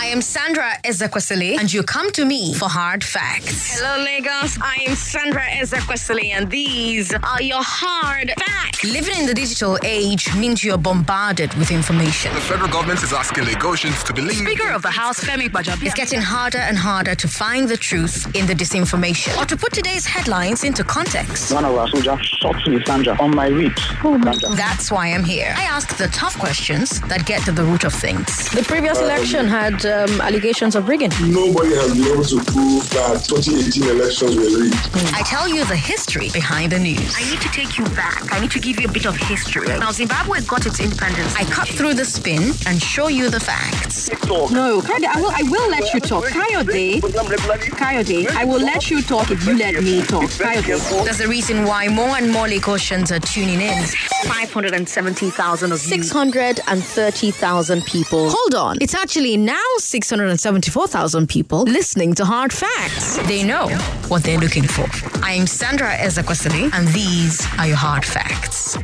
I am Sandra Ezekwesili, and you come to me for hard facts. Hello, Lagos. I am Sandra Ezekwesili, and these are your hard facts. Living in the digital age means you're bombarded with information. The federal government is asking Lagosians to believe. Speaker of the House, Femi Bajabi. It's getting harder and harder to find the truth in the disinformation or to put today's headlines into context. One of our soldiers shot me, Sandra, on my ribs. Oh Sandra. That's why I'm here. I ask the tough questions that get to the root of things. The previous uh, election had um, allegations of rigging. Nobody has been able to prove that 2018 elections were rigged. I tell you the history behind the news. I need to take you back. I need to give you a bit of history. Now, Zimbabwe has got its independence. I cut through the spin and show you the facts. No, Kayode, I will, I will let you talk. Kayode, Kayode, I will let you talk if you let me talk. Kayode. There's a reason why more and more Lagosians are tuning in. 570,000 of 630,000 people. Hold on. It's actually now 674,000 people listening to Hard Facts. They know what they're looking for. I am Sandra Ezekwesili, and these are your hard facts.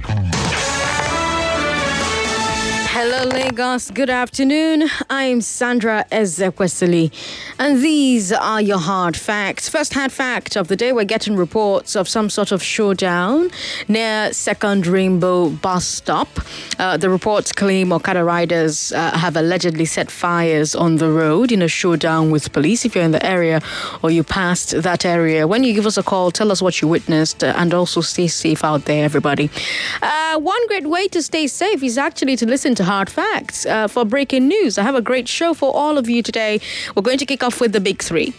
Hello, Lagos. Good afternoon. I'm Sandra Ezekwesili, and these are your hard facts. First hard fact of the day: we're getting reports of some sort of showdown near Second Rainbow bus stop. Uh, the reports claim Okada riders uh, have allegedly set fires on the road in a showdown with police. If you're in the area or you passed that area, when you give us a call, tell us what you witnessed, uh, and also stay safe out there, everybody. Uh, one great way to stay safe is actually to listen to hard facts uh, for breaking news. I have a great show for all of you today. We're going to kick off with the big three.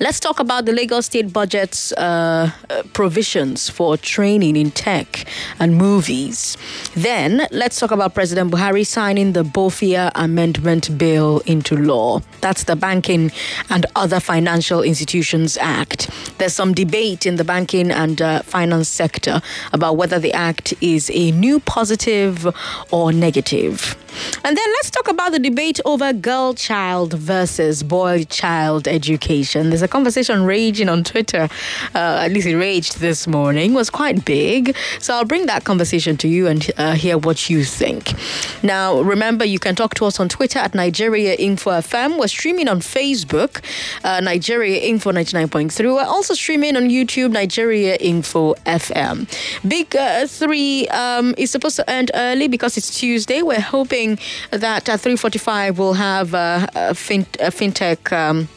Let's talk about the Lagos State budget's uh, provisions for training in tech and movies. Then let's talk about President Buhari signing the Bofia Amendment Bill into law. That's the Banking and Other Financial Institutions Act. There's some debate in the banking and uh, finance sector about whether the act is a new positive or negative. And then let's talk about the debate over girl child versus boy child education. There's a conversation raging on Twitter, uh, at least it raged this morning, it was quite big. So I'll bring that conversation to you and uh, hear what you think. Now, remember, you can talk to us on Twitter at Nigeria Info FM. We're streaming on Facebook, uh, Nigeria Info 99.3. We're also streaming on YouTube, Nigeria Info FM. Big uh, three um, is supposed to end early because it's Tuesday. We're hoping that at 3.45 we'll have uh, a, fin- a fintech... Um,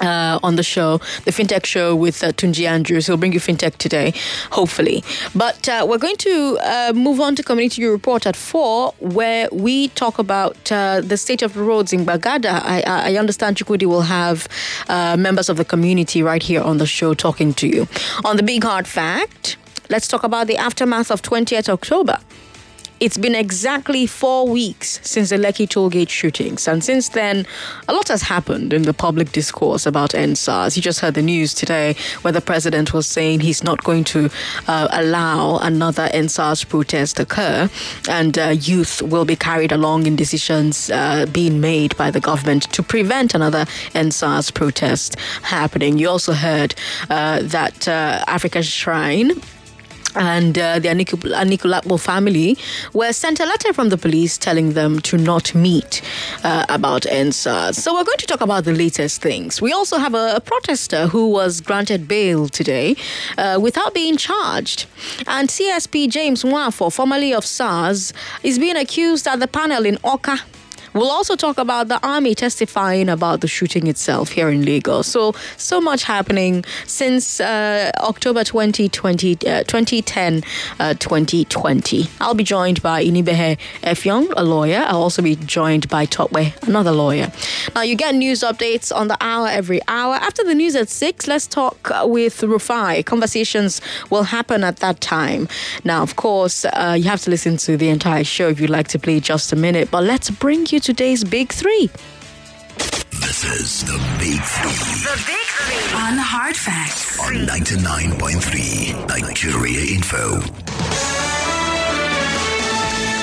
uh, on the show, the FinTech show with uh, Tunji Andrews. He'll bring you FinTech today, hopefully. But uh, we're going to uh, move on to Community Report at 4, where we talk about uh, the state of the roads in Bagada. I, I understand Chukudi will have uh, members of the community right here on the show talking to you. On the big hard fact, let's talk about the aftermath of 20th October. It's been exactly four weeks since the Lekki tollgate shootings, and since then, a lot has happened in the public discourse about EndSARS. You just heard the news today where the president was saying he's not going to uh, allow another EndSARS protest to occur, and uh, youth will be carried along in decisions uh, being made by the government to prevent another EndSARS protest happening. You also heard uh, that uh, Africa Shrine and uh, the Anikulapo family were sent a letter from the police telling them to not meet uh, about EndSARS. So we're going to talk about the latest things. We also have a, a protester who was granted bail today uh, without being charged. And CSP James Nwafor, formerly of SARS, is being accused at the panel in Awka We'll also talk about the army testifying about the shooting itself here in Lagos. So, so much happening since uh, October 2020, uh, 2010, uh, 2020. I'll be joined by Inibehe Effiong, a lawyer. I'll also be joined by Topwe, another lawyer. Now, you get news updates on the hour every hour. After the news at 6, let's talk with Rufai. Conversations will happen at that time. Now, of course, uh, you have to listen to the entire show if you'd like to play just a minute, but let's bring you today's Big Three. This is the Big Three The Big Three. On Hard Facts. on 99.3 Nigeria Info.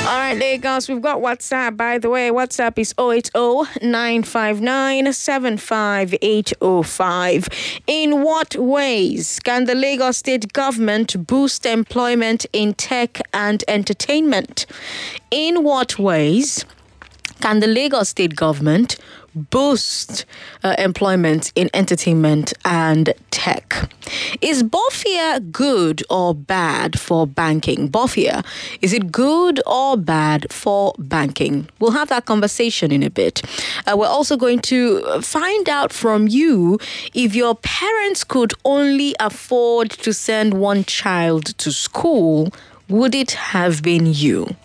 All right, there, Lagos, we've got WhatsApp, by the way. WhatsApp is 080 959 75805. In what ways can the Lagos state government boost employment in tech and entertainment? In what ways? Can the Lagos state government boost uh, employment in entertainment and tech? Is Bofia good or bad for banking? Bofia, is it good or bad for banking? We'll have that conversation in a bit. Uh, we're also going to find out from you if your parents could only afford to send one child to school, would it have been you?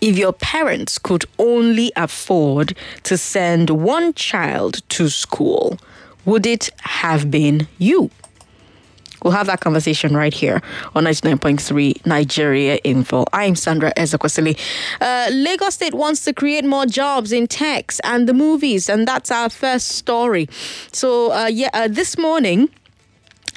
If your parents could only afford to send one child to school, would it have been you? We'll have that conversation right here on 99.3 Nigeria Info. I'm Sandra Ezekwesili. Uh, Lagos State wants to create more jobs in techs and the movies, and that's our first story. So, uh, yeah, uh, this morning,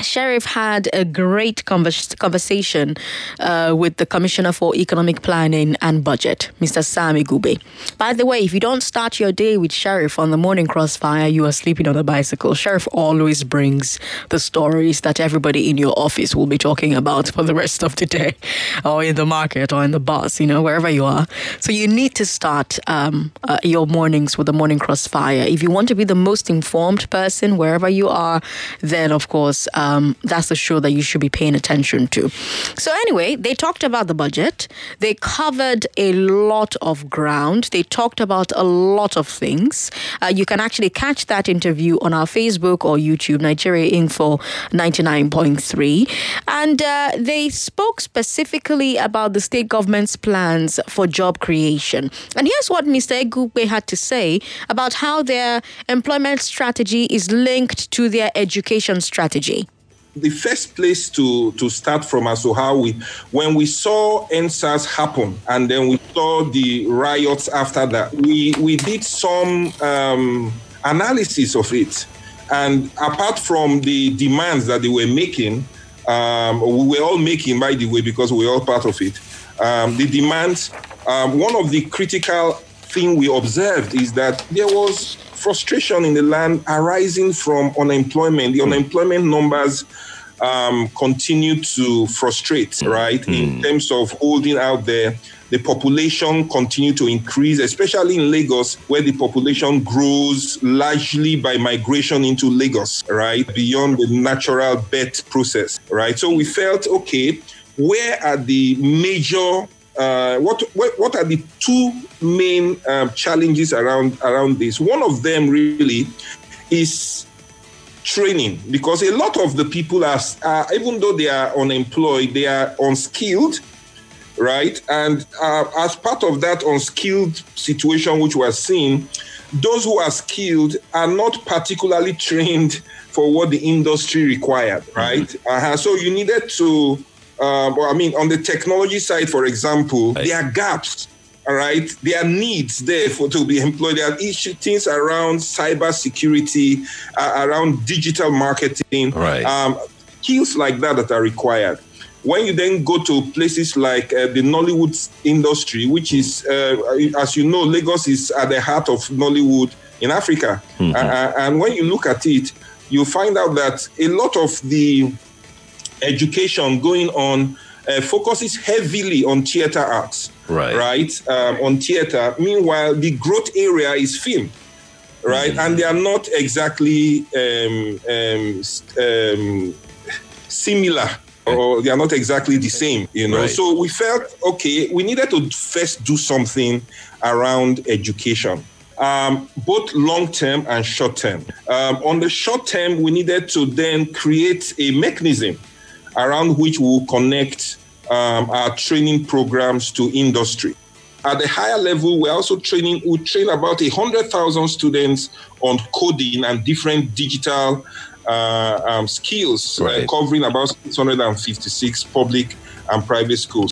Sheriff had a great convers- conversation uh, with the Commissioner for Economic Planning and Budget, Mr. Sam Egube. By the way, if you don't start your day with Sheriff on the morning crossfire, you are sleeping on a bicycle. Sheriff always brings the stories that everybody in your office will be talking about for the rest of the day, or in the market, or in the bus, you know, wherever you are. So you need to start um, uh, your mornings with the morning crossfire. If you want to be the most informed person wherever you are, then of course. Um, um, that's the show that you should be paying attention to. So, anyway, they talked about the budget. They covered a lot of ground. They talked about a lot of things. Uh, you can actually catch that interview on our Facebook or YouTube, Nigeria Info 99.3. And uh, they spoke specifically about the state government's plans for job creation. And here's what Mr. Egube had to say about how their employment strategy is linked to their education strategy the first place to to start from as to how we when we saw EndSARS happen and then we saw the riots after that we we did some um, analysis of it. And apart from the demands that they were making um, we were all making by the way because we were all part of it um, the demands um, one of the critical thing we observed is that there was frustration in the land arising from unemployment. The mm. unemployment numbers um, continue to frustrate, mm. right? Mm. In terms of holding out there, the population continue to increase, especially in Lagos, where the population grows largely by migration into Lagos, right? Beyond the natural birth process, right? So we felt, okay, where are the major uh, what, what, what are the two main um, challenges around around this? One of them really is training because a lot of the people are, uh, even though they are unemployed, they are unskilled, right? And uh, as part of that unskilled situation which we're seeing, those who are skilled are not particularly trained for what the industry required, right? Mm-hmm. Uh-huh. So you needed to um, I mean, on the technology side, for example, right. there are gaps. All right, there are needs there for to be employed. There are issues, things around cyber security, uh, around digital marketing, right? Um, skills like that that are required. When you then go to places like uh, the Nollywood industry, which is, uh, as you know, Lagos is at the heart of Nollywood in Africa, mm-hmm. and when you look at it, you find out that a lot of the education going on uh, focuses heavily on theater arts, right? Right, um, on theater. Meanwhile, the growth area is film, right? Mm-hmm. And they are not exactly um, um, um similar, or they are not exactly the same, you know. Right. So we felt okay, we needed to first do something around education. Um, both long term and short term. Um, on the short term, we needed to then create a mechanism around which we will connect um, our training programs to industry. At the higher level, we're also training, we train about 100,000 students on coding and different digital uh, um, skills, uh, right. uh, covering about 656 public and private schools.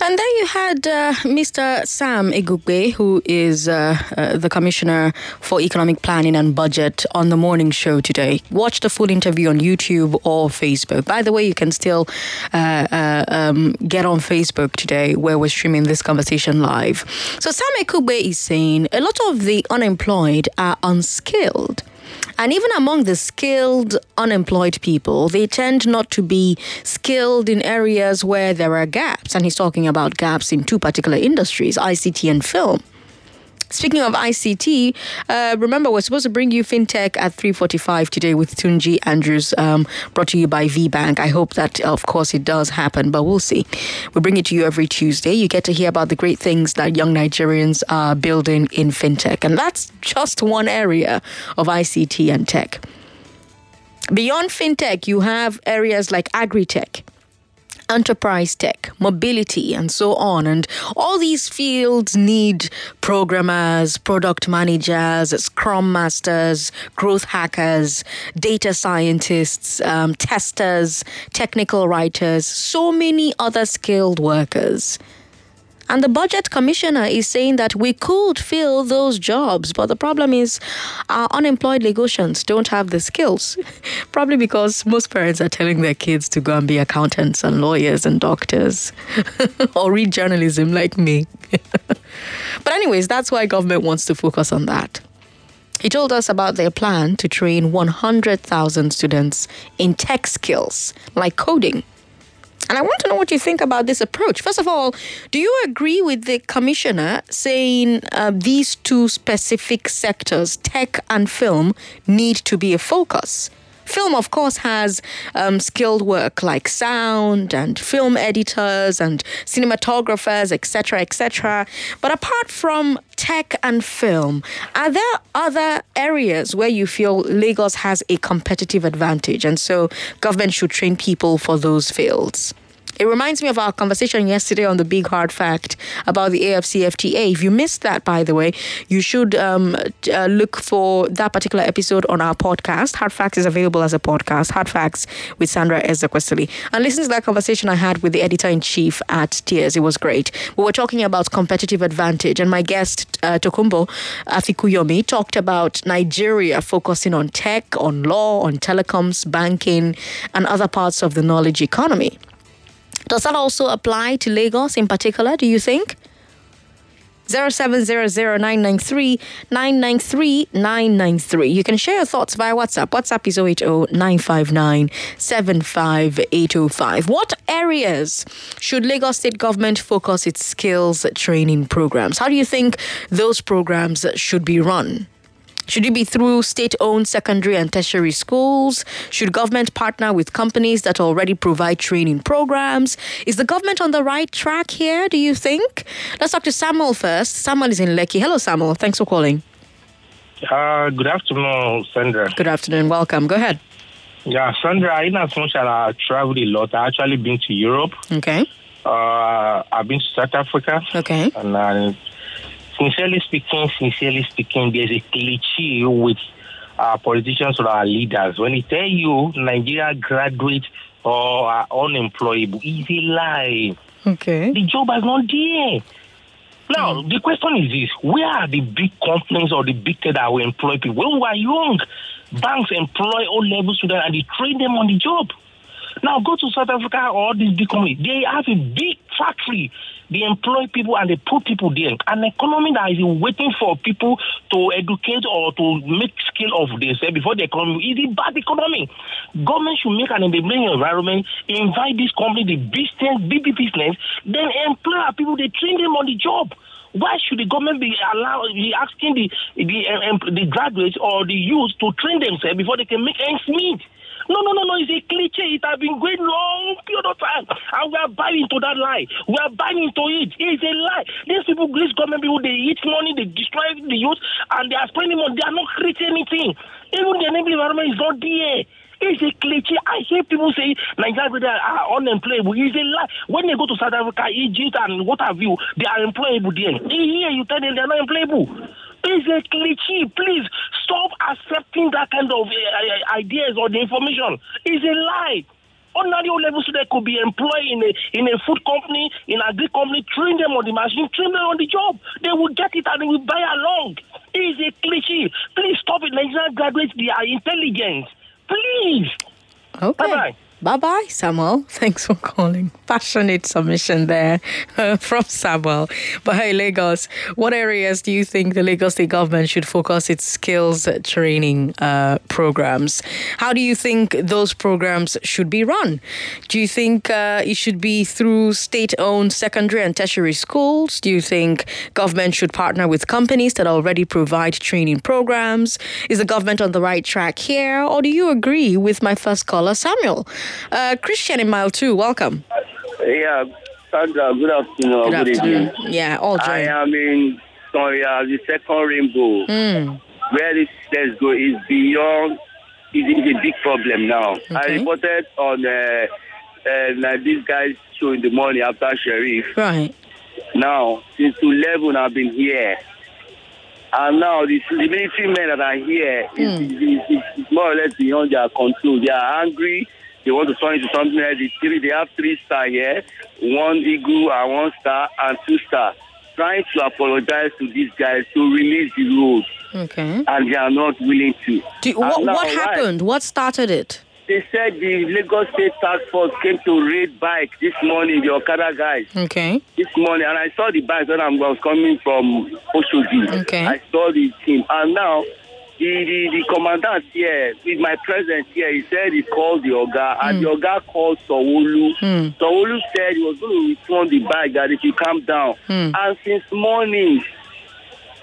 And then you had uh, Mr. Sam Egube, who is uh, uh, the Commissioner for Economic Planning and Budget, on the morning show today. Watch the full interview on YouTube or Facebook. By the way, you can still uh, uh, um, get on Facebook today, where we're streaming this conversation live. So Sam Egube is saying a lot of the unemployed are unskilled. And even among the skilled unemployed people, they tend not to be skilled in areas where there are gaps. And he's talking about gaps in two particular industries, ICT and film. Speaking of ICT, uh, remember we're supposed to bring you FinTech at 3:45 today with Tunji Andrews, um, brought to you by VBank. I hope that, of course, it does happen, but we'll see. We bring it to you every Tuesday. You get to hear about the great things that young Nigerians are building in FinTech, and that's just one area of ICT and tech. Beyond FinTech, you have areas like agri-tech enterprise tech, mobility, and so on. And all these fields need programmers, product managers, scrum masters, growth hackers, data scientists, um, testers, technical writers, so many other skilled workers. And the budget commissioner is saying that we could fill those jobs, but the problem is our unemployed Lagosians don't have the skills. Probably because most parents are telling their kids to go and be accountants and lawyers and doctors or read journalism like me. but, anyways, that's why government wants to focus on that. He told us about their plan to train 100,000 students in tech skills like coding and I want to know what you think about this approach. First of all, do you agree with the commissioner saying uh, these two specific sectors, tech and film, need to be a focus? Film, of course, has um, skilled work like sound and film editors and cinematographers, etc., etc. But apart from tech and film, are there other areas where you feel Lagos has a competitive advantage and so government should train people for those fields? It reminds me of our conversation yesterday on the Big Hard Fact about the AFCFTA. If you missed that, by the way, you should um, uh, look for that particular episode on our podcast. Hard Facts is available as a podcast. Hard Facts with Sandra Ezekwesili. And listen to that conversation I had with the editor in chief at Stears. It was great. We were talking about competitive advantage, and my guest, uh, Tokunbo Afikuyomi, talked about Nigeria focusing on tech, on law, on telecoms, banking, and other parts of the knowledge economy. Does that also apply to Lagos in particular, do you think? 0700 You can share your thoughts via WhatsApp. WhatsApp is 080 What areas should Lagos State government focus its skills training programs? How do you think those programs should be run? Should it be through state owned secondary and tertiary schools? Should government partner with companies that already provide training programs? Is the government on the right track here, do you think? Let's talk to Samuel first. Samuel is in Lekki. Hello, Samuel. Thanks for calling. Uh, good afternoon, Sandra. Good afternoon. Welcome. Go ahead. Yeah, Sandra, in as much as I traveled a lot, I actually been to Europe. Okay. Uh, I've been to South Africa. Okay. And I sincerely speaking, sincerely speaking, there's a cliche with our politicians or our leaders. When they tell you Nigeria graduates or are unemployable, it's a lie. Okay. The job is not there. Now, mm. the question is this where are the big companies or the big tech that will employ people? When we were young, banks employ all level students and they train them on the job. Now go to South Africa or these big companies. They have a big factory. They employ people and they put people there. An economy that is waiting for people to educate or to make skill of themselves before the economy is a bad economy. Government should make an enabling environment, invite this company, the business, big business, then employ people, they train them on the job. Why should the government be allowed, be asking the the, um, the graduates or the youth to train themselves before they can make ends meet? No, no, no, no. It's a cliche. It has been going long period of time. And we are buying into that lie. We are buying into it. It's a lie. These people, these government people, they eat money, they destroy the youth, and they are spending money. They are not creating anything. Even the enabling environment is not there. It's a cliche. I hear people say Nigerians are unemployable. It's a lie. When they go to South Africa, Egypt, and what have you, they are employable there. Here, you tell them they are not employable. It's a cliche. Please stop accepting that kind of uh, ideas or the information. It's a lie. Ordinary level students could be employed in a in a food company, in a agri company, train them on the machine, train them on the job. They will get it and they will buy along. It's a cliche. Please stop it. Nigerian graduates, they are intelligent. Please. Okay. Bye-bye. Bye bye, bye, Samuel. Thanks for calling. Passionate submission there uh, from Samuel. But hey, Lagos, what areas do you think the Lagos state government should focus its skills training uh, programs? How do you think those programs should be run? Do you think uh, it should be through state owned secondary and tertiary schools? Do you think government should partner with companies that already provide training programs? Is the government on the right track here? Or do you agree with my first caller, Samuel? Uh, Christian in mile two, welcome. Yeah, Sandra, good afternoon. Good Good, afternoon. evening. Yeah, all I join. am in Sonia, the second rainbow. Mm. Where this let's go is beyond, is is a big problem now. I reported on uh, uh, this guy's show in the morning after Sheriff. Right. Now, since 11, I've been here. And now, the, the military men that are here is, is, is, is more or less beyond their control. They are angry. They want to turn into something like the three. They have three star here, one eagle and one star and two star. Trying to apologize to these guys to release the road, Okay. and they are not willing to. Do, And what what happened? What started it? They said the Lagos State Task Force came to raid bike this morning, the Okada guys Okay. this morning, and I saw the bike when I was coming from Oshodi. Okay. I saw the team, and now the, the, the commandant here, with my presence here, he said he called the Oga, and the Oga called Sanwo-Olu. Mm. Sanwo-Olu said he was going to return the bag that if you calm down. Mm. And since morning,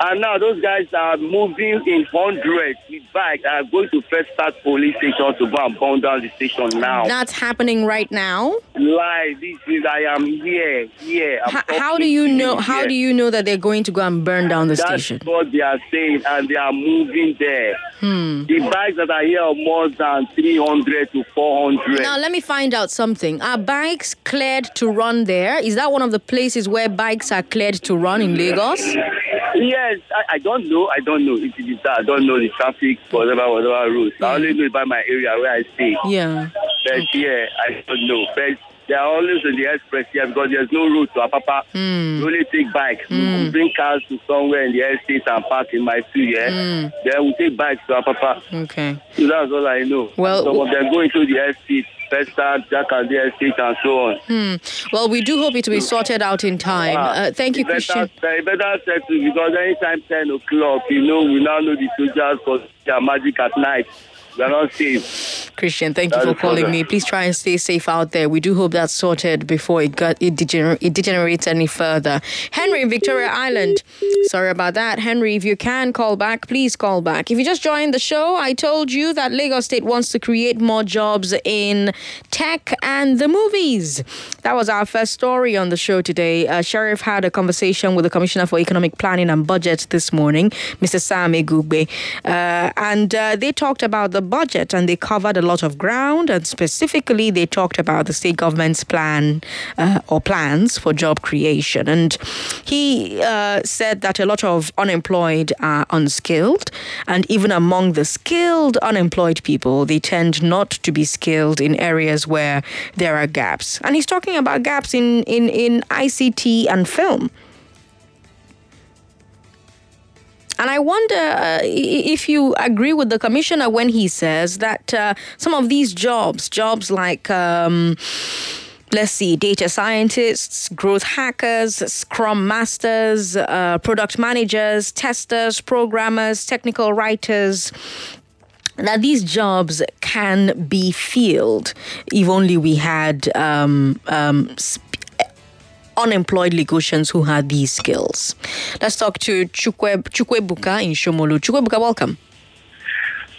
and now those guys are moving in hundreds with bike are going to first start police station to go and burn down the station now. That's happening right now. Live, this is I am here, here. I'm H- how do you know? How do you know that they're going to go and burn down the That's station? what they are saying, and they are moving there. Hmm. The bikes that are here are more than 300 to 400. Now let me find out something. Are bikes cleared to run there? Is that one of the places where bikes are cleared to run in Lagos? Yes, I, I don't know. I don't know. It is that I don't know the traffic, whatever, whatever rules. I only know about my area where I stay. Yeah. But yeah, I don't know. But they are always on the express here because there's no road to Apapa. We only take bike. We bring cars to somewhere in the estate and park in my field, yeah. Hmm. Then we take bikes to Apapa. Okay. So that's all I know. Well- some of them go into the estate, Jack and the estate, and so on. Hmm. Well, we do hope it will be sorted out in time. Uh, thank you, Christian. Better, better settle because anytime 10 o'clock, you know, we now know the soldiers because they are magic at night. They are not safe. Christian, thank you for calling further. me. Please try and stay safe out there. We do hope that's sorted before it got it, degener- it degenerates any further. Henry in Victoria Island. Sorry about that. Henry, if you can call back, please call back. If you just joined the show, I told you that Lagos State wants to create more jobs in tech and the movies. That was our first story on the show today. Uh, Sheriff had a conversation with the Commissioner for Economic Planning and Budget this morning, Mr. Sam Egube, uh, and uh, they talked about the budget and they covered a lot of ground. And specifically, they talked about the state government's plan uh, or plans for job creation. And he uh, said that a lot of unemployed are unskilled, and even among the skilled unemployed people, they tend not to be skilled in areas where there are gaps. And he's talking about gaps in, in, in ICT and film. And I wonder uh, if you agree with the commissioner when he says that uh, some of these jobs, jobs like, um, let's see, data scientists, growth hackers, scrum masters, uh, product managers, testers, programmers, technical writers, that these jobs can be filled if only we had um, um, unemployed Lagosians who had these skills. Let's talk to Chukwe, Chukwebuka in Shomolu. Chukwebuka, welcome.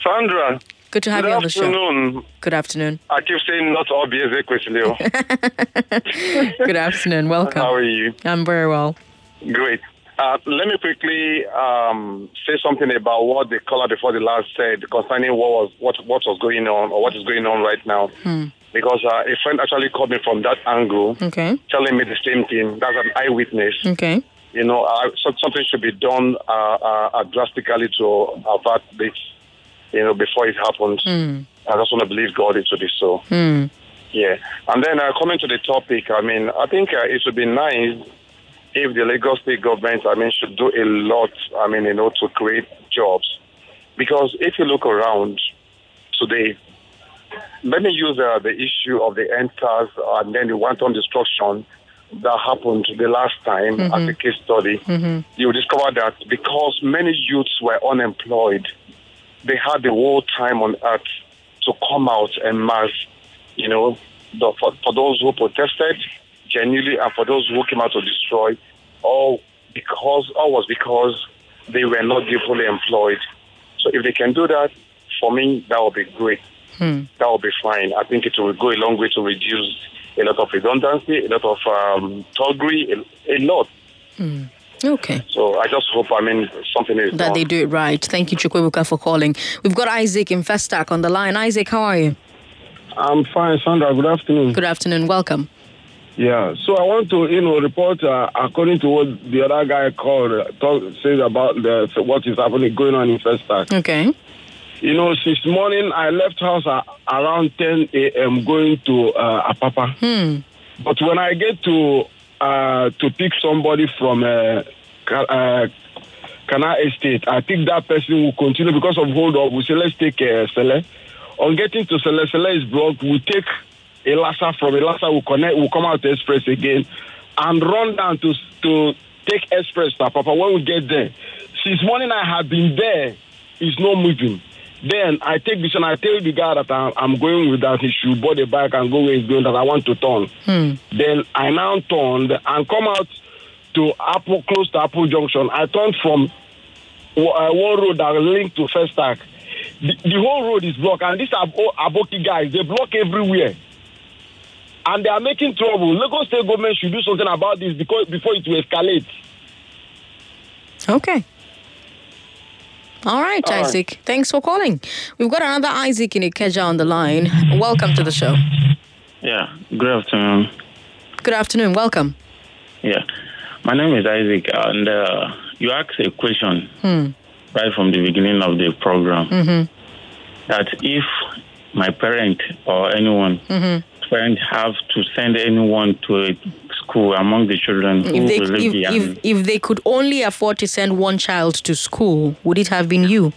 Sandra. Good to have good you on the show. afternoon. Good afternoon. I keep saying not obvious quickly. Good afternoon. Welcome. How are you? I'm very well. Great. Uh, let me quickly um, say something about what the caller before the last said concerning what was what what was going on or what is going on right now. Hmm. Because uh, a friend actually called me from that angle, Okay. telling me the same thing. That's an eyewitness. Okay. You know, uh, so, something should be done uh, uh, uh, drastically to avert this. You know, before it happens. Hmm. I just want to believe God it will be so. Hmm. Yeah. And then uh, coming to the topic, I mean, I think uh, it would be nice if the Lagos state government, I mean, should do a lot, I mean, you know, to create jobs. Because if you look around today, let me use uh, the issue of the EndSARS and then the one-ton destruction that happened the last time Mhm. as a case study. You discover that because many youths were unemployed, they had the whole time on earth to come out and mass, you know, the, for, for those who protested genuinely and for those who came out to destroy, all because all was because they were not fully employed. So if they can do that, for me, that would be great. Hmm. That will be fine. I think it will go a long way to reduce a lot of redundancy, a lot of um, toggery, a, a lot. Hmm. Okay. So I just hope, I mean, something is That done. they do it right. Thank you, Chukwebuka, for calling. We've got Isaac in Festac on the line. Isaac, how are you? I'm fine, Sandra. Good afternoon. Good afternoon. Welcome. Yeah. So I want to, you know, report uh, according to what the other guy called, uh, talk, says about the what is happening going on in Festac. Okay. You know, since morning I left house around 10 a.m. going to uh, Apapa. Hmm. But when I get to uh, to pick somebody from uh, uh, Kana Estate, I think that person will continue because of hold up. We say let's take uh, Sele. On getting to Sele, Sele is blocked. We take Elasa from Elasa. We connect. We come out to Express again and run down to to take Express to Papa. When we get there, since morning I have been there. It's not moving. Then I take this and I tell the guy that I'm, I'm going with that he should board the bike and go where he's going that I want to turn. Hmm. Then I now turned and come out to Apple, close to Apple Junction. I turned from uh, one road that linked to Festac. The, the whole road is blocked, and these are Abo- Aboki guys. They block everywhere, and they are making trouble. Lagos State government should do something about this because before it will escalate. Okay. All right, All right. Isaac. Thanks for calling. We've got another Isaac in Ikeja on the line. Welcome to the show. Yeah, good afternoon. Good afternoon. Welcome. Yeah, my name is Isaac, and uh, you asked a question Hmm. right from the beginning of the program Mm-hmm. that if my parent or anyone Mm-hmm. Parent have to send anyone to a school among the children, who If they if, if, if they could only afford to send one child to school, would it have been you?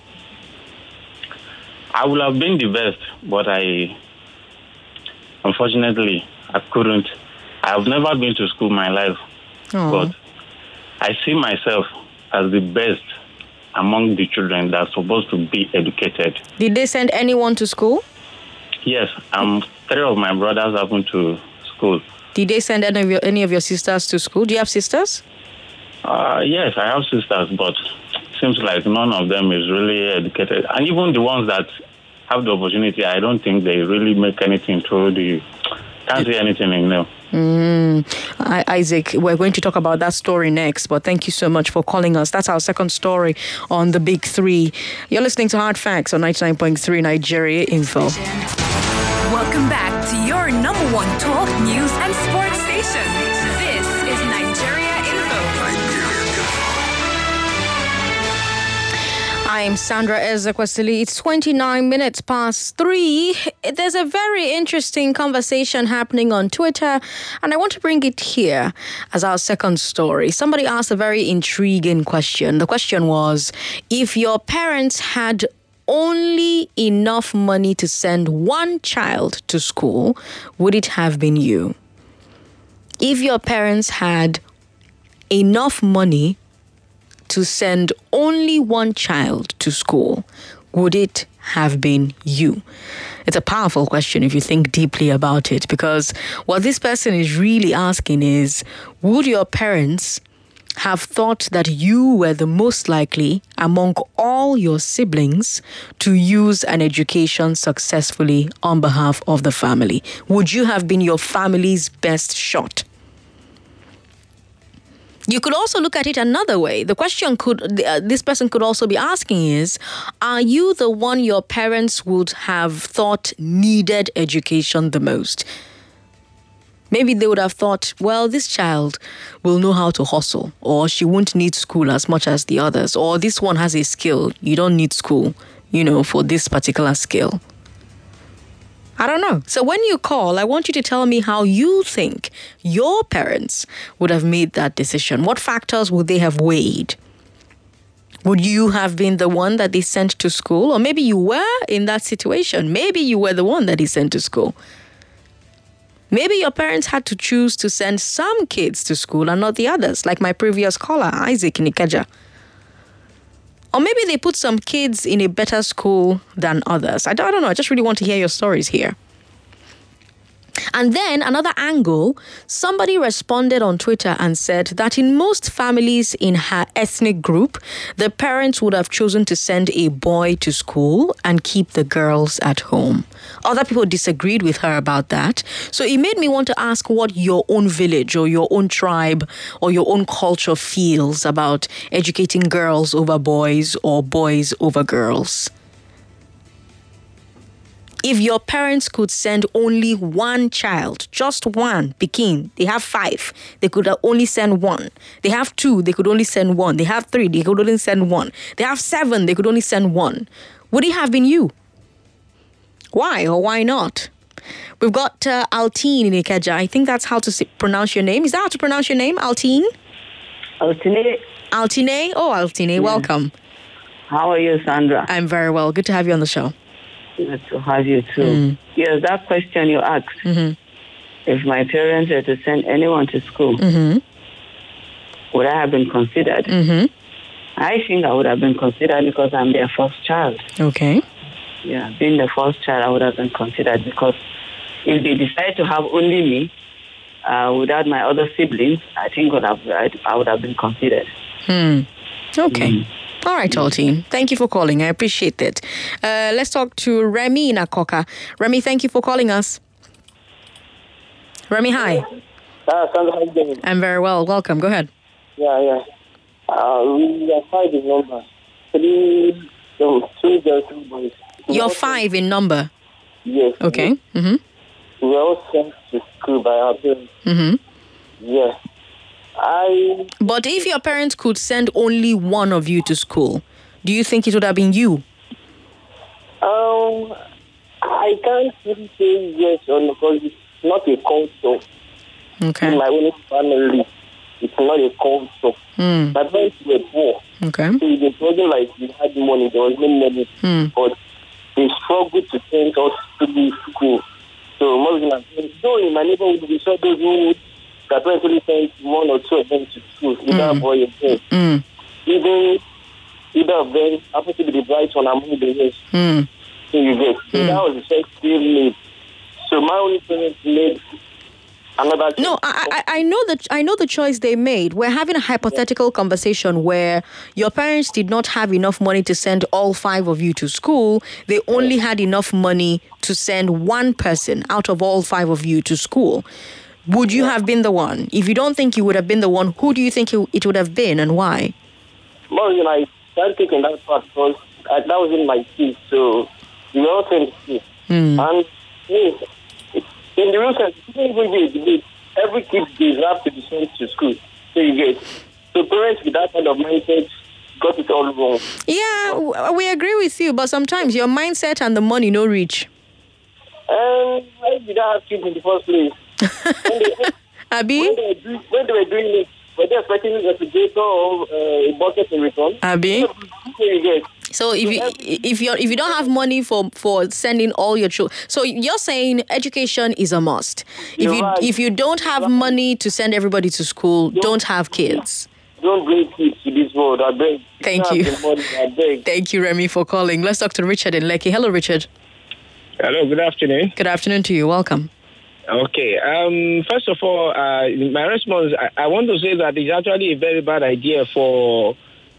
I would have been the best, but I, unfortunately, I couldn't. I have never been to school in my life, Oh. but I see myself as the best among the children that are supposed to be educated. Did they send anyone to school? Yes, um, three of my brothers have been to school. Did they send any of your any of your sisters to school? Do you have sisters? Uh, yes, I have sisters, but seems like none of them is really educated. And even the ones that have the opportunity, I don't think they really make anything through the. Can't see anything in them. Mm. I, Isaac, we're going to talk about that story next, but thank you so much for calling us. That's our second story on the Big Three. You're listening to Hard Facts on 99.3 Nigeria Info. Welcome back to your number one talk, news, and sports station. This is Nigeria Info. I'm Sandra Ezekwesili. It's 29 minutes past three. There's a very interesting conversation happening on Twitter, and I want to bring it here as our second story. Somebody asked a very intriguing question. The question was if your parents had only enough money to send one child to school, would it have been you? If your parents had enough money to send only one child to school, would it have been you? It's a powerful question if you think deeply about it, because what this person is really asking is Would your parents have thought that you were the most likely among all your siblings to use an education successfully on behalf of the family? Would you have been your family's best shot? You could also look at it another way. The question could uh, this person could also be asking is are you the one your parents would have thought needed education the most? Maybe they would have thought, well, this child will know how to hustle, or she won't need school as much as the others, or this one has a skill. You don't need school, you know, for this particular skill. I don't know. So when you call, I want you to tell me how you think your parents would have made that decision. What factors would they have weighed? Would you have been the one that they sent to school? Or maybe you were in that situation. Maybe you were the one that he sent to school. Maybe your parents had to choose to send some kids to school and not the others, like my previous caller, Isaac Nikeja. Or maybe they put some kids in a better school than others. I don't, I don't know. I just really want to hear your stories here. And then another angle, somebody responded on Twitter and said that in most families in her ethnic group, the parents would have chosen to send a boy to school and keep the girls at home. Other people disagreed with her about that. So it made me want to ask what your own village or your own tribe or your own culture feels about educating girls over boys or boys over girls if your parents could send only one child, just one, Pekin, they have five, they could only send one. They have two, they could only send one. They have three, they could only send one. They have seven, they could only send one. Would it have been you? Why or why not? We've got uh, Altine in Ikeja. I think that's how to say, pronounce your name. Is that how to pronounce your name, Altine? Altine. Altine? Oh, Altine, yeah. welcome. How are you, Sandra? I'm very well. Good to have you on the show. To have you too. Mm. Yes, that question you asked. Mm-hmm. If my parents were to send anyone to school, mm-hmm. would I have been considered? Mm-hmm. I think I would have been considered because I'm their first child. Okay. Yeah, being the first child, I would have been considered because if they decide to have only me uh, without my other siblings, I think would have, I would have been considered. Hmm. Okay. Mm. All right, all team. Thank you for calling. I appreciate it. Uh, let's talk to Remy Nakoka. Remy, thank you for calling us. Remy, hi. Uh, Sandra? I'm very well. Welcome. Go ahead. Yeah, yeah. Uh, we are five in number. Three, no, two girls, three boys. You're five in number? Yes. Okay. Yes. Mm-hmm. We were all sent to school by our parents. Mm-hmm. Yeah. I. But if your parents could send only one of you to school, do you think it would have been you? Um, I can't really say yes or no because it's not a culture. Okay. In my own family, it's not a culture. Mm. My parents were poor. Okay. So it wasn't like we had money. There was no money. Mm. But they struggled to send us to the school. So most of them, though in my neighborhood, we saw those who that eventually sent one or two of them to school, either Mm. boy or girl. Mm. Even either of them happened to be the bright one among the rest. Mm. So you get. So Mm. that was the first made. So my only parents made another. No, I, I I know that I know the choice they made. We're having a hypothetical conversation where your parents did not have enough money to send all five of you to school. They only had enough money to send one person out of all five of you to school. Would you have been the one? If you don't think you would have been the one, who do you think it would have been and why? Well, you know, I started taking that part because that was in my teeth. So we were all sent to school. Hmm. And in the real sense, it didn't even be a debate. Every kid deserves to be sent to school. So you get. So parents with that kind of mindset got it all wrong. Yeah, we agree with you, but sometimes your mindset and the money no reach. And why did I have kids in the first place? When, they, Abi? when, they, were do- when they were doing it, were they expecting a refrigerator or uh, a bucket in return? Abi? So. So if you if you if you don't have money for for sending all your children, so you're saying education is a must. If You're you right. if you don't have money to send everybody to school, don't have kids. Don't bring kids to this world. I beg. Thank you. have I beg. Thank you, Remy, for calling. Let's talk to Richard in Lekki. Hello, Richard. Hello, good afternoon. Good afternoon to you. Welcome. Okay. Um, first of all, uh, my response, I, I want to say that it's actually a very bad idea for,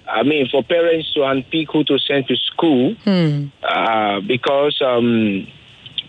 I mean, for parents to unpick who to send to school Hmm. uh, because um,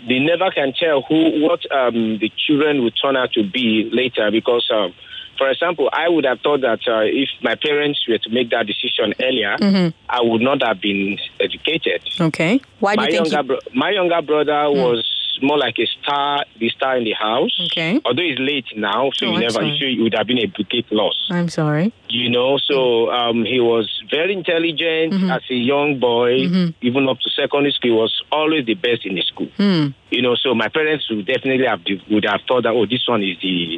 they never can tell who what um, the children will turn out to be later. Because, um, for example, I would have thought that uh, if my parents were to make that decision earlier, Mhm. I would not have been educated. Okay. Why do my you think? younger you- bro- my younger brother was more like a star, the star in the house. Okay. Although he's late now, so Oh, you I'm never, sorry. so it would have been a big loss. I'm sorry. You know, so um, he was very intelligent Mm-hmm. as a young boy, even up to secondary school. He was always the best in the school. Hmm. You know, so my parents would definitely have would have thought that oh, this one is the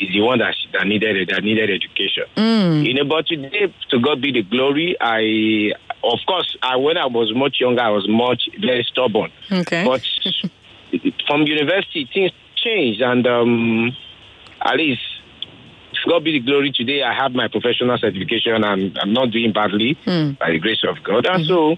is the one that that needed that needed education. Mm. You know, but today, to God be the glory. I, of course, I when I was much younger, I was much very stubborn. Okay. But from university, things changed, and um, at least, God be the glory. Today, I have my professional certification, and I'm not doing badly Mm. by the grace of God. And so,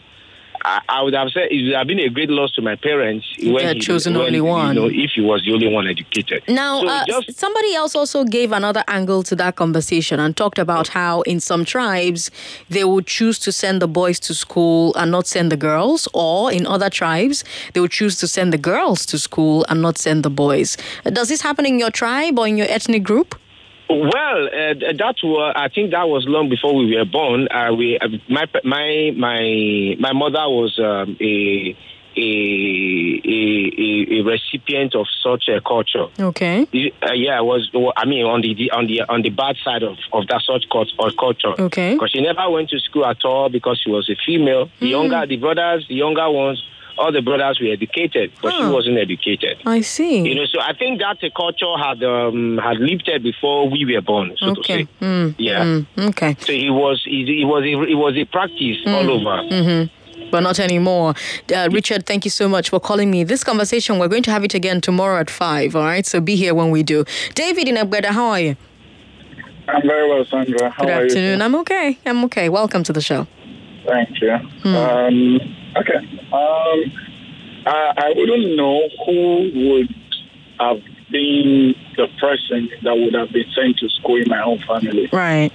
I, I would have said it would have been a great loss to my parents when had he- chosen when, only you one. know, if he was the only one educated. Now, So uh, just somebody else also gave another angle to that conversation and talked about how in some tribes they would choose to send the boys to school and not send the girls, or in other tribes they would choose to send the girls to school and not send the boys. Does this happen in your tribe or in your ethnic group? Well, uh, that was I think that was long before we were born. Uh, we uh, my my my my mother was um, a, a a a recipient of such a culture. Okay. Uh, yeah, was I mean on the on the on the bad side of, of that such or culture. Okay. Because she never went to school at all because she was a female. The younger the brothers, the younger ones, all the brothers were educated, but she wasn't educated. I see. You know, so I think that the culture had um, had lived there before we were born, so to say. Mm, Yeah. mm, okay. So he was, he, he was, a, it was a practice all over. hmm But not anymore. Uh, Richard, thank you so much for calling me. This conversation, we're going to have it again tomorrow at 5, all right? So be here when we do. David in Abgada, how are you? I'm very well, Sandra. How Good are afternoon. you? I'm okay. I'm okay. Welcome to the show. Thank you. Hmm. Um, okay. Um, I, I wouldn't know who would have been the person that would have been sent to school in my own family. Right.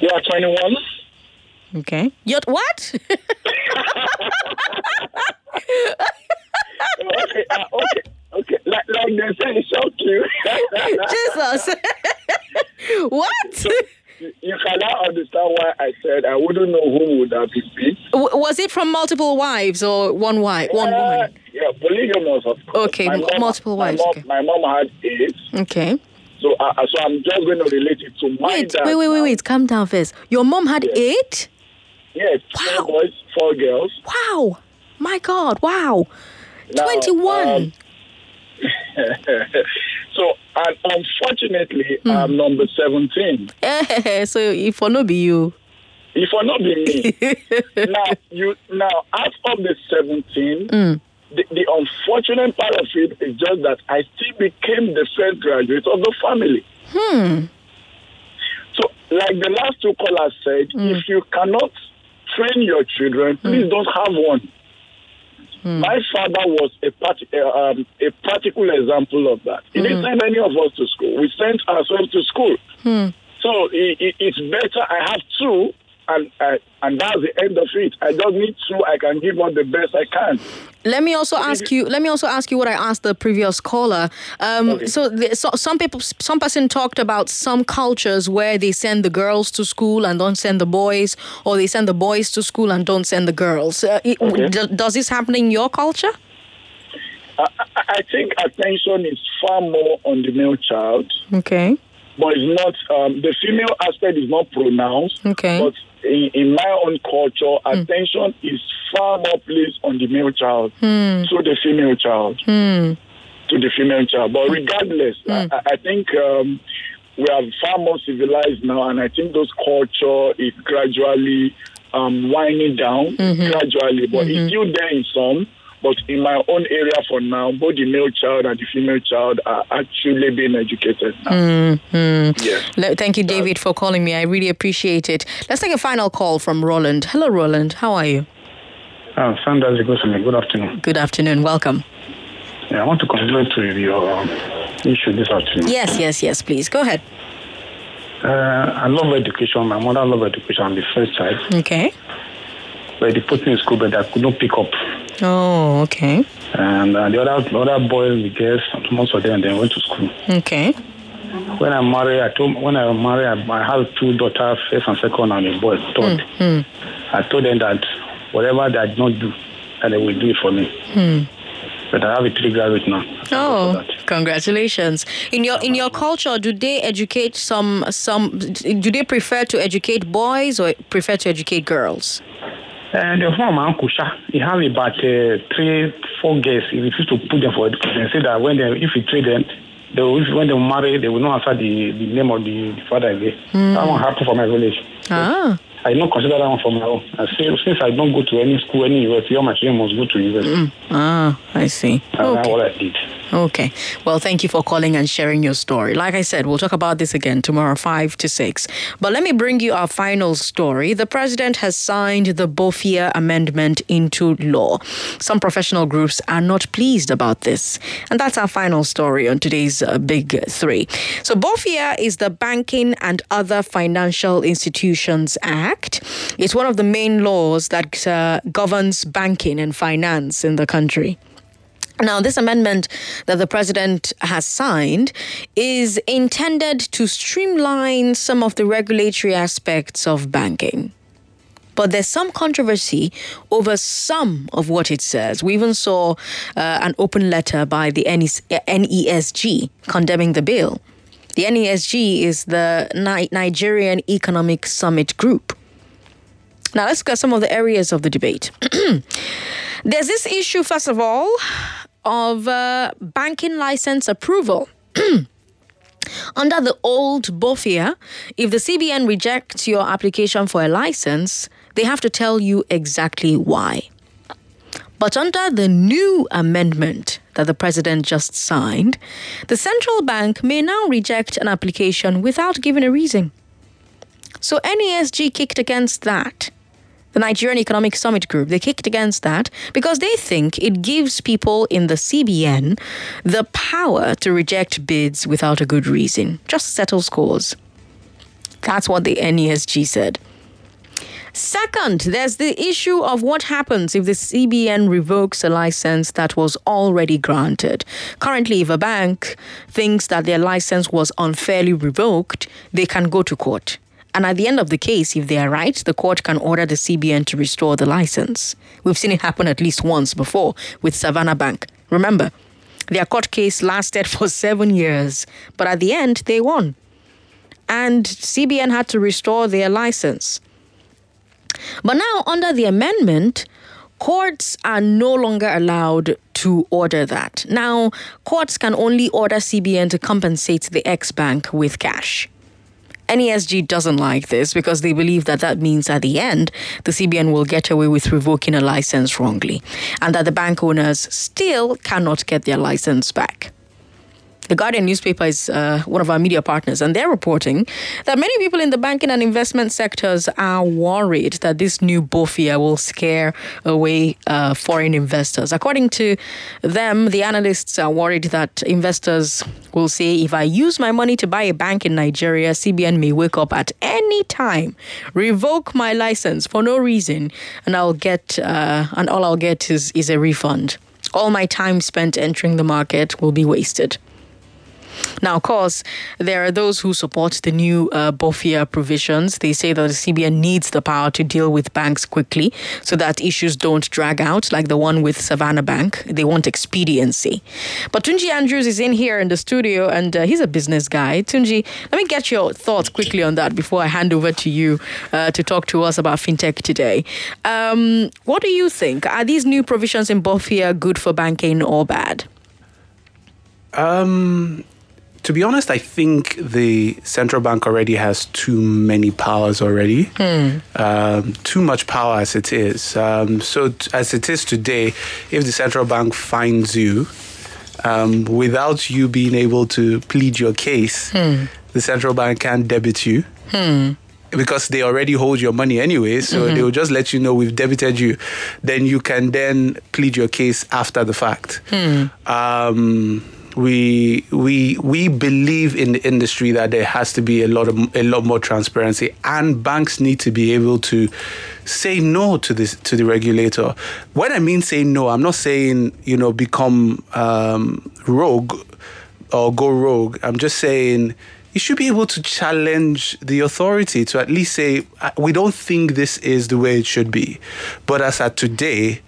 You are 21? Okay. You're what? okay, uh, okay, okay. Like, like they say, it's so cute. Jesus. what? You, you cannot understand why I said I wouldn't know who would have be. W- was it from multiple wives or one wife, one woman? Yeah, polygamous, of course. Okay, My mom- multiple my wives, Mom, okay. My mom had eight. Okay. So, uh, so I'm just going to relate it to my Wait, dad. wait, wait, wait, wait. Calm down first. Your mom had eight? Yes, four boys, four girls. Wow. My God. Wow. Now, 21. um, and unfortunately, Hmm. I'm number 17. so if for not be you. If I not be me, now you now out of the 17, Mm. the, the unfortunate part of it is just that I still became the first graduate of the family. Hmm. So, like the last two callers said, Mm. if you cannot train your children, please don't have one. Hmm. My father was a, parti- uh, um, a practical example of that. He didn't Mm. send any of us to school. We sent ourselves to school. Hmm. So i i it's better I have two, and uh, and that's the end of it. I just need two. I can give out the best I can. Let me also ask you. Let me also ask you what I asked the previous caller. Um, So, the, so some people, some person talked about some cultures where they send the girls to school and don't send the boys, or they send the boys to school and don't send the girls. Uh, it- Okay. d- does this happen in your culture? I, I, I think attention is far more on the male child, Okay. but it's not. Um, the female aspect is not pronounced. Okay. But in, in my own culture, attention is far more placed on the male child Hmm. to the female child. Hmm. to the female child. But regardless, I, I think um, we are far more civilized now, and I think those culture is gradually um, winding down, gradually, but it's still there in some. But in my own area for now, both the male child and the female child are actually being educated now. Mm, mm. Yes. Le- Thank you, David, for calling me. I really appreciate it. Let's take a final call from Roland. Hello, Roland. How are you? Uh, Sandra Zigosome, good afternoon. Good afternoon. Welcome. Yeah, I want to contribute to your um, issue this afternoon. Yes, yes, yes. Please go ahead. Uh, I love education. My mother loved education. I'm the first child. Okay. But they put me in school, but I could not pick up. Oh, okay. And uh, the other the other boys, the girls, most of them, they went to school. Okay. When I married, I told when I married, I, I have two daughters, first and second, and a boy, third. Hmm. I told them that whatever they did not do, that they will do it for me. Hmm. But I have a three graduate now. Oh, congratulations! In your in your culture, do they educate some some? Do they prefer to educate boys or prefer to educate girls? And the former uncle Sha, he have about uh, three, four girls. He refused to put them for education. He said that when they, if he trade them, they will, when they marry, they will not answer the, the name of the, the father again. Mm. That one happened for my village. Ah. I don't consider that one for my own. I say, since I don't go to any school, any university, all my children must go to university. Ah, I see. And that's what I did. Okay. Well, thank you for calling and sharing your story. Like I said, we'll talk about this again tomorrow, 5 to 6. But let me bring you our final story. The president has signed the Bofia amendment into law. Some professional groups are not pleased about this. And that's our final story on today's uh, Big Three. So, Bofia is the Banking and Other Financial Institutions Act. It's one of the main laws that uh, governs banking and finance in the country. Now, this amendment that the president has signed is intended to streamline some of the regulatory aspects of banking. But there's some controversy over some of what it says. We even saw uh, an open letter by the NESG condemning the bill. The NESG is the Ni- Nigerian Economic Summit Group. Now, let's look at some of the areas of the debate. There's this issue, first of all, of uh, banking license approval. Under the old BOFIA, if the CBN rejects your application for a license, they have to tell you exactly why. But under the new amendment that the president just signed, the central bank may now reject an application without giving a reason. So NESG kicked against that the Nigerian Economic Summit Group, they kicked against that because they think it gives people in the CBN the power to reject bids without a good reason, just settle scores. That's what the NESG said. Second, there's the issue of what happens if the CBN revokes a license that was already granted. Currently, if a bank thinks that their license was unfairly revoked, they can go to court. And at the end of the case, if they are right, the court can order the CBN to restore the license. We've seen it happen at least once before with Savannah Bank. Remember, their court case lasted for seven years, but at the end, they won. And CBN had to restore their license. But now, under the amendment, courts are no longer allowed to order that. Now, courts can only order CBN to compensate the ex bank with cash. NESG doesn't like this because they believe that that means at the end, the CBN will get away with revoking a license wrongly and that the bank owners still cannot get their license back. The Guardian newspaper is uh, one of our media partners, and they're reporting that many people in the banking and investment sectors are worried that this new BOFIA will scare away uh, foreign investors. According to them, the analysts are worried that investors will say, if I use my money to buy a bank in Nigeria, CBN may wake up at any time, revoke my license for no reason, and I'll get, uh, and all I'll get is, is a refund. All my time spent entering the market will be wasted. Now, of course, there are those who support the new uh, BOFIA provisions. They say that the CBN needs the power to deal with banks quickly so that issues don't drag out, like the one with Savannah Bank. They want expediency. But Tunji Andrews is in here in the studio, and uh, he's a business guy. Tunji, let me get your thoughts quickly on that before I hand over to you uh, to talk to us about fintech today. Um, what do you think? Are these new provisions in BOFIA good for banking or bad? Um, to be honest, I think the central bank already has too many powers already. Hmm. Um, too much power as it is. Um, so, t- as it is today, if the central bank finds you um, without you being able to plead your case, Hmm. the central bank can debit you. Hmm. Because they already hold your money anyway, so Mhm. they will just let you know we've debited you. Then you can then plead your case after the fact um, we we we believe in the industry that there has to be a lot of a lot more transparency, and banks need to be able to say no to this to the regulator. When I mean say no, I'm not saying you know become um, rogue or go rogue. I'm just saying you should be able to challenge the authority to at least say "Uh, we don't think this is the way it should be. But as at today,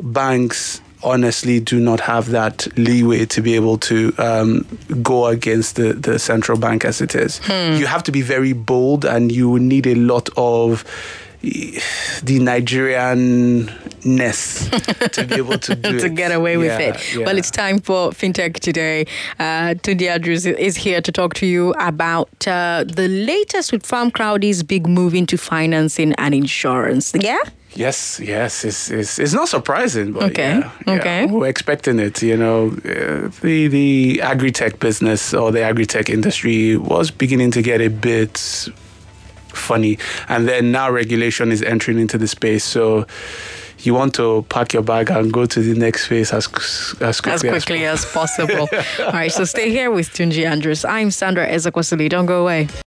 banks honestly do not have that leeway to be able to um, go against the, the central bank as it is. Hmm. You have to be very bold and you need a lot of the Nigerian ness to be able to do to it. get away with Yeah, it. yeah. Well, it's time for FinTech today. Uh, Tunde Andrews is here to talk to you about uh, the latest with Farmcrowdy's big move into financing and insurance. Yeah? Yes, yes, it's, it's, it's not surprising, but Okay, yeah, yeah, okay. we're expecting it. You know, uh, the the agri-tech business or the agri-tech industry was beginning to get a bit funny, and then now regulation is entering into the space. So you want to pack your bag and go to the next phase as as quickly As quickly as possible. All right, so stay here with Tunji Andrews. I'm Sandra Ezekwesili. Don't go away.